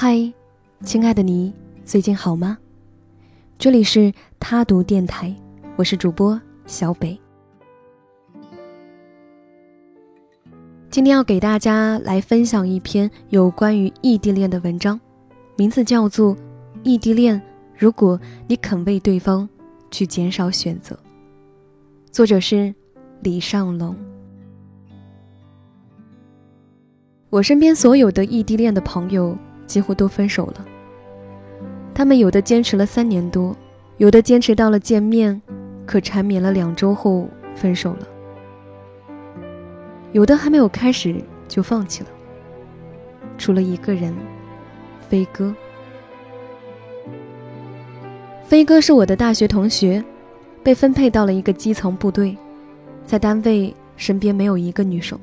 嗨，亲爱的你，最近好吗？这里是他读电台，我是主播小北。今天要给大家来分享一篇有关于异地恋的文章，名字叫做《异地恋》，如果你肯为对方去减少选择。作者是李尚龙。我身边所有的异地恋的朋友几乎都分手了。他们有的坚持了三年多，有的坚持到了见面，可缠绵了两周后分手了。有的还没有开始就放弃了。除了一个人，飞哥。飞哥是我的大学同学，被分配到了一个基层部队，在单位身边没有一个女生。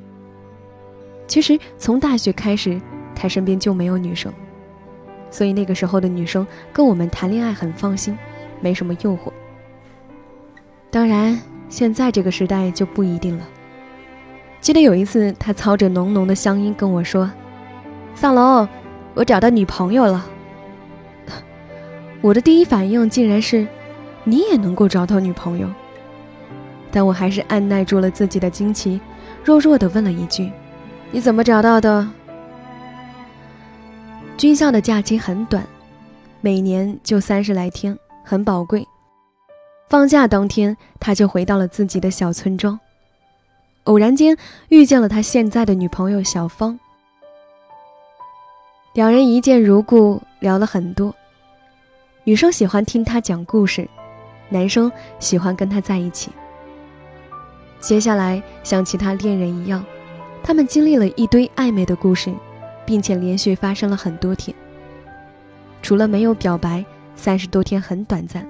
其实从大学开始，他身边就没有女生，所以那个时候的女生跟我们谈恋爱很放心，没什么诱惑。当然，现在这个时代就不一定了。记得有一次，他操着浓浓的乡音跟我说：“丧龙，我找到女朋友了。”我的第一反应竟然是：“你也能够找到女朋友？”但我还是按耐住了自己的惊奇，弱弱的问了一句。你怎么找到的？军校的假期很短，每年就三十来天，很宝贵。放假当天，他就回到了自己的小村庄，偶然间遇见了他现在的女朋友小芳。两人一见如故，聊了很多。女生喜欢听他讲故事，男生喜欢跟他在一起。接下来，像其他恋人一样。他们经历了一堆暧昧的故事，并且连续发生了很多天。除了没有表白，三十多天很短暂，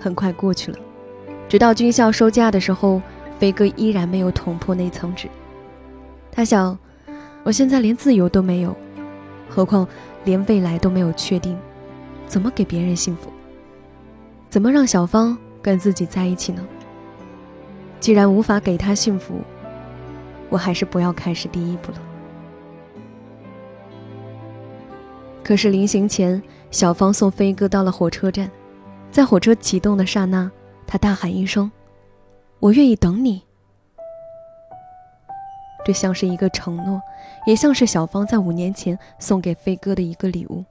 很快过去了。直到军校收假的时候，飞哥依然没有捅破那层纸。他想，我现在连自由都没有，何况连未来都没有确定，怎么给别人幸福？怎么让小芳跟自己在一起呢？既然无法给她幸福。我还是不要开始第一步了。可是临行前，小芳送飞哥到了火车站，在火车启动的刹那，他大喊一声：“我愿意等你。”这像是一个承诺，也像是小芳在五年前送给飞哥的一个礼物，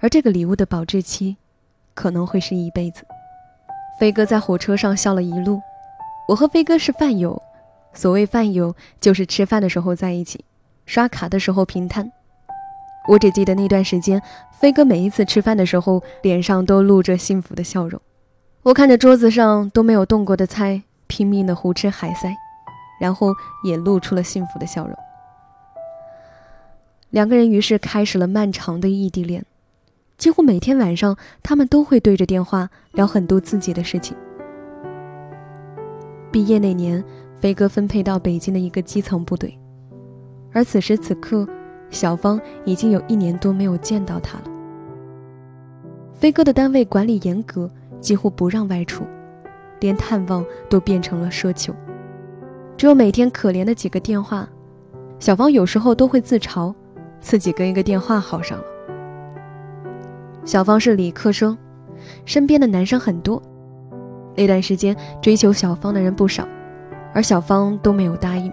而这个礼物的保质期，可能会是一辈子。飞哥在火车上笑了一路，我和飞哥是饭友。所谓饭友，就是吃饭的时候在一起，刷卡的时候平摊。我只记得那段时间，飞哥每一次吃饭的时候，脸上都露着幸福的笑容。我看着桌子上都没有动过的菜，拼命的胡吃海塞，然后也露出了幸福的笑容。两个人于是开始了漫长的异地恋，几乎每天晚上，他们都会对着电话聊很多自己的事情。毕业那年。飞哥分配到北京的一个基层部队，而此时此刻，小芳已经有一年多没有见到他了。飞哥的单位管理严格，几乎不让外出，连探望都变成了奢求，只有每天可怜的几个电话。小芳有时候都会自嘲，自己跟一个电话好上了。小芳是理科生，身边的男生很多，那段时间追求小芳的人不少。而小芳都没有答应，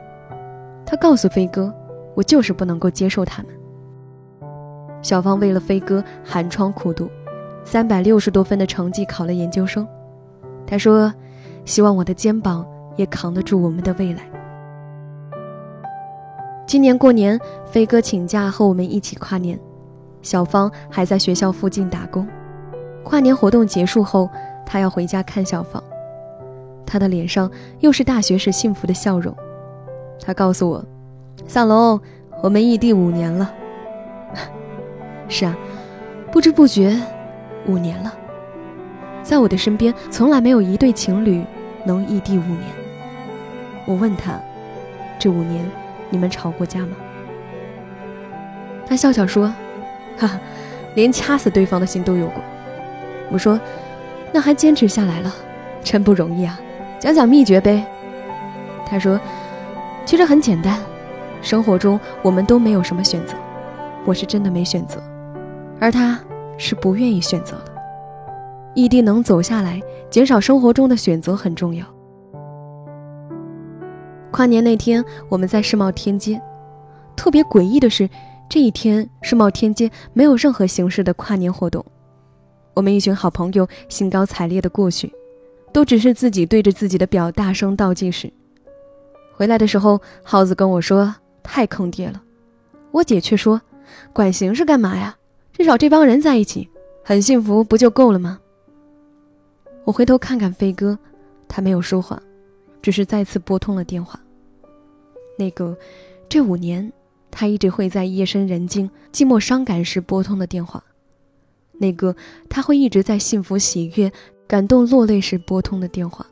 她告诉飞哥：“我就是不能够接受他们。”小芳为了飞哥寒窗苦读，三百六十多分的成绩考了研究生。她说：“希望我的肩膀也扛得住我们的未来。”今年过年，飞哥请假和我们一起跨年，小芳还在学校附近打工。跨年活动结束后，他要回家看小芳。他的脸上又是大学时幸福的笑容。他告诉我：“丧龙，我们异地五年了。”是啊，不知不觉，五年了。在我的身边，从来没有一对情侣能异地五年。我问他：“这五年，你们吵过架吗？”他笑笑说：“哈哈，连掐死对方的心都有过。”我说：“那还坚持下来了，真不容易啊。”讲讲秘诀呗。他说：“其实很简单，生活中我们都没有什么选择，我是真的没选择。而他是不愿意选择的。异地能走下来，减少生活中的选择很重要。跨年那天，我们在世贸天阶，特别诡异的是，这一天世贸天阶没有任何形式的跨年活动。我们一群好朋友兴高采烈的过去，都只是自己对着自己的表大声倒计时。回来的时候，耗子跟我说太坑爹了，我姐却说，管形式干嘛呀？至少这帮人在一起，很幸福不就够了吗？我回头看看飞哥，他没有说话，只是再次拨通了电话。那个，这五年他一直会在夜深人静、寂寞伤感时拨通的电话。那个他会一直在幸福喜悦、感动落泪时拨通的电话。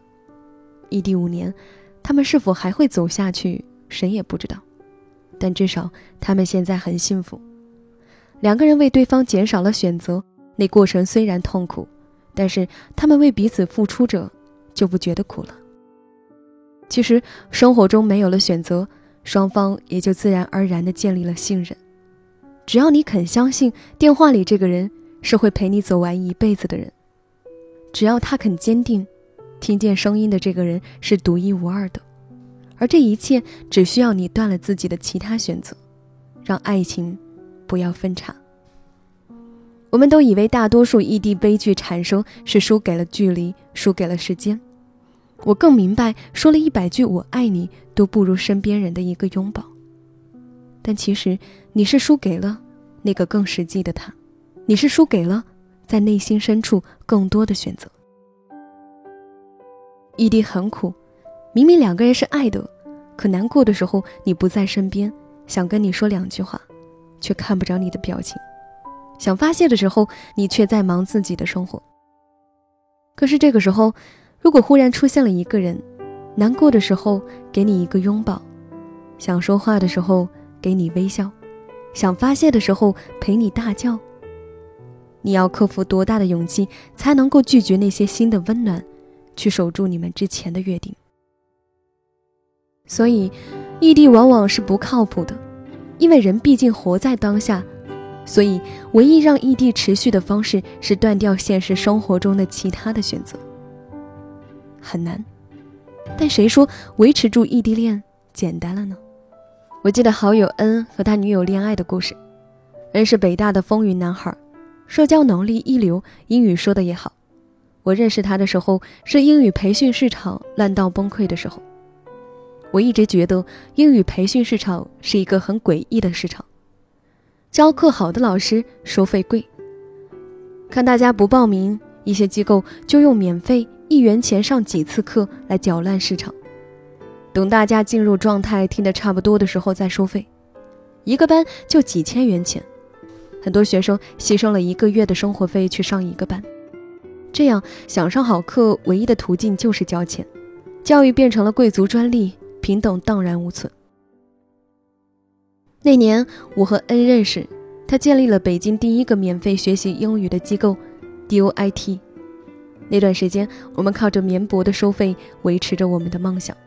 异地五年，他们是否还会走下去，谁也不知道。但至少他们现在很幸福。两个人为对方减少了选择，那过程虽然痛苦，但是他们为彼此付出着，就不觉得苦了。其实生活中没有了选择，双方也就自然而然地建立了信任。只要你肯相信电话里这个人。是会陪你走完一辈子的人，只要他肯坚定，听见声音的这个人是独一无二的，而这一切只需要你断了自己的其他选择，让爱情不要分叉。我们都以为大多数异地悲剧产生是输给了距离，输给了时间。我更明白，说了一百句我爱你，都不如身边人的一个拥抱。但其实你是输给了那个更实际的他。你是输给了在内心深处更多的选择。异地很苦，明明两个人是爱的，可难过的时候你不在身边，想跟你说两句话，却看不着你的表情；想发泄的时候，你却在忙自己的生活。可是这个时候，如果忽然出现了一个人，难过的时候给你一个拥抱，想说话的时候给你微笑，想发泄的时候陪你大叫。你要克服多大的勇气，才能够拒绝那些新的温暖，去守住你们之前的约定？所以，异地往往是不靠谱的，因为人毕竟活在当下。所以，唯一让异地持续的方式是断掉现实生活中的其他的选择。很难，但谁说维持住异地恋简单了呢？我记得好友恩和他女友恋爱的故事。恩是北大的风云男孩。社交能力一流，英语说的也好。我认识他的时候是英语培训市场烂到崩溃的时候。我一直觉得英语培训市场是一个很诡异的市场，教课好的老师收费贵，看大家不报名，一些机构就用免费一元钱上几次课来搅乱市场。等大家进入状态，听得差不多的时候再收费，一个班就几千元钱。很多学生牺牲了一个月的生活费去上一个班，这样想上好课，唯一的途径就是交钱。教育变成了贵族专利，平等荡然无存。那年我和恩认识，他建立了北京第一个免费学习英语的机构 DOIT。那段时间，我们靠着绵薄的收费维持着我们的梦想。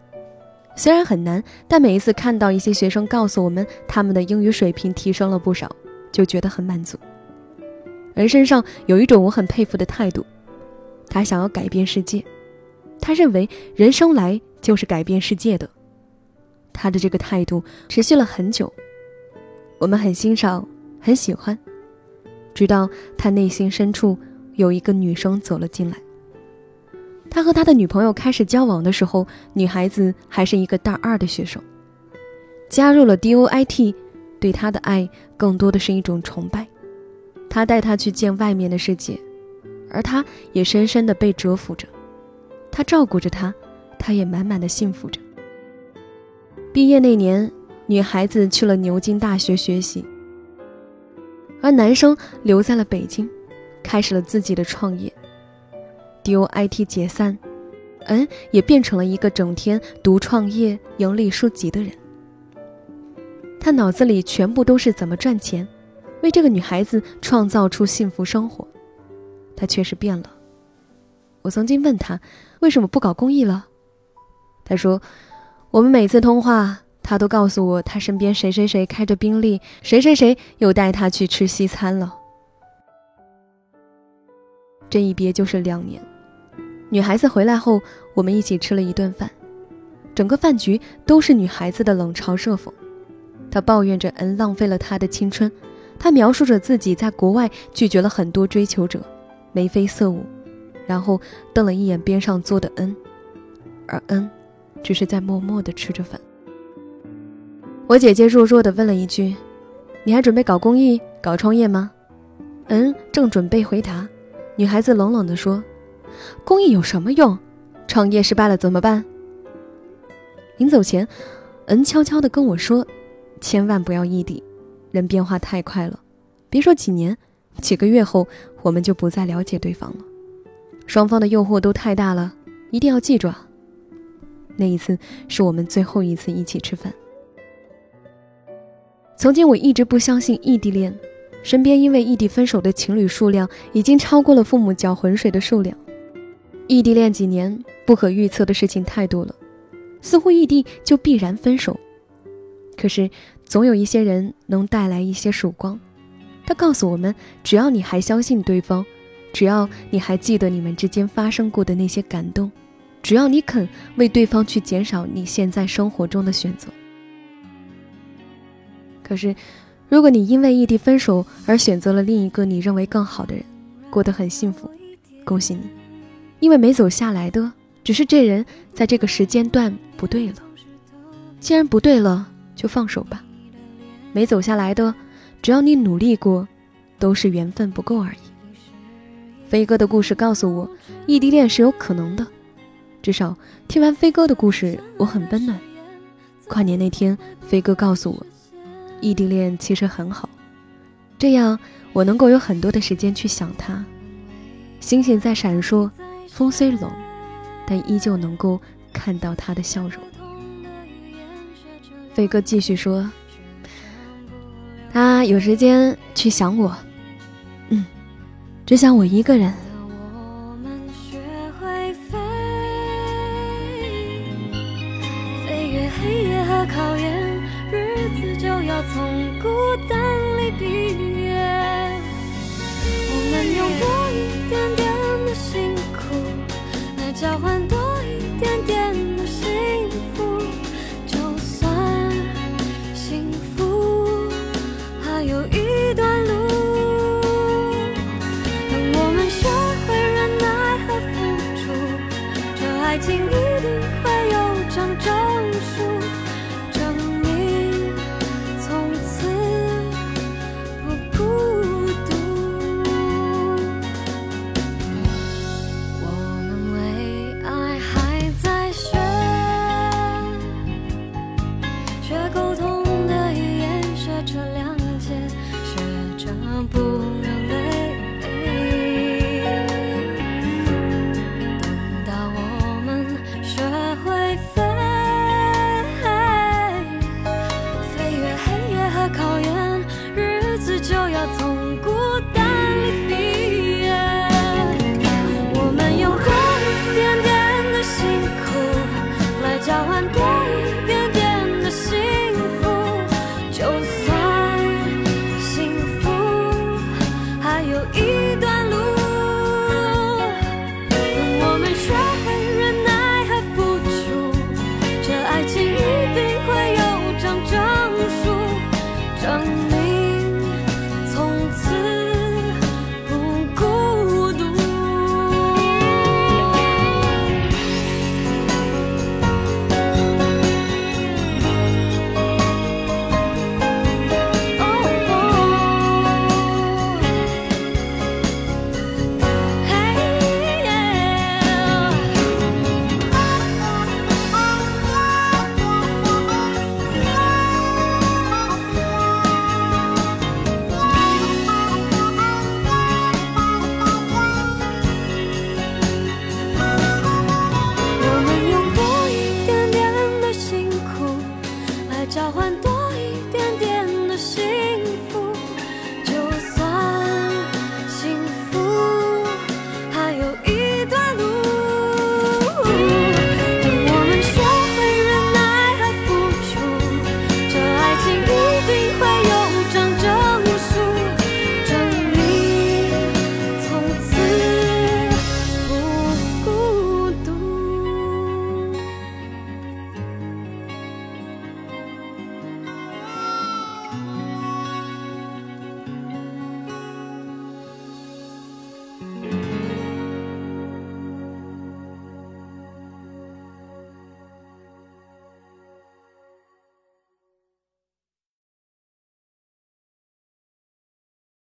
虽然很难，但每一次看到一些学生告诉我们他们的英语水平提升了不少。就觉得很满足。人身上有一种我很佩服的态度，他想要改变世界，他认为人生来就是改变世界的。他的这个态度持续了很久，我们很欣赏，很喜欢。直到他内心深处有一个女生走了进来。他和他的女朋友开始交往的时候，女孩子还是一个大二的学生，加入了 DOIT。对他的爱更多的是一种崇拜，他带她去见外面的世界，而他也深深的被折服着。他照顾着她，他也满满的幸福着。毕业那年，女孩子去了牛津大学学习，而男生留在了北京，开始了自己的创业。DOIT 解散，恩也变成了一个整天读创业、盈利书籍的人。他脑子里全部都是怎么赚钱，为这个女孩子创造出幸福生活。他确实变了。我曾经问他为什么不搞公益了，他说：“我们每次通话，他都告诉我他身边谁谁谁开着宾利，谁谁谁又带他去吃西餐了。这一别就是两年。女孩子回来后，我们一起吃了一顿饭，整个饭局都是女孩子的冷嘲热讽。她抱怨着恩浪费了她的青春，她描述着自己在国外拒绝了很多追求者，眉飞色舞，然后瞪了一眼边上坐的恩，而恩只是在默默地吃着饭。我姐姐弱弱地问了一句：“你还准备搞公益、搞创业吗？”嗯，正准备回答，女孩子冷冷地说：“公益有什么用？创业失败了怎么办？”临走前，嗯悄悄地跟我说：“千万不要异地，人变化太快了，别说几年，几个月后我们就不再了解对方了。双方的诱惑都太大了，一定要记住啊！那一次是我们最后一次一起吃饭。”曾经我一直不相信异地恋，身边因为异地分手的情侣数量已经超过了父母搅浑水的数量。异地恋几年，不可预测的事情太多了，似乎异地就必然分手。可是总有一些人能带来一些曙光，他告诉我们：只要你还相信对方，只要你还记得你们之间发生过的那些感动，只要你肯为对方去减少你现在生活中的选择。可是，如果你因为异地分手而选择了另一个你认为更好的人，过得很幸福，恭喜你，因为没走下来的只是这人在这个时间段不对了。既然不对了，就放手吧。没走下来的，只要你努力过，都是缘分不够而已。飞哥的故事告诉我，异地恋是有可能的。至少听完飞哥的故事，我很温暖。跨年那天，飞哥告诉我。异地恋其实很好，这样我能够有很多的时间去想他。星星在闪烁，风虽冷，但依旧能够看到他的笑容。飞哥继续说：“他有时间去想我，嗯，只想我一个人。”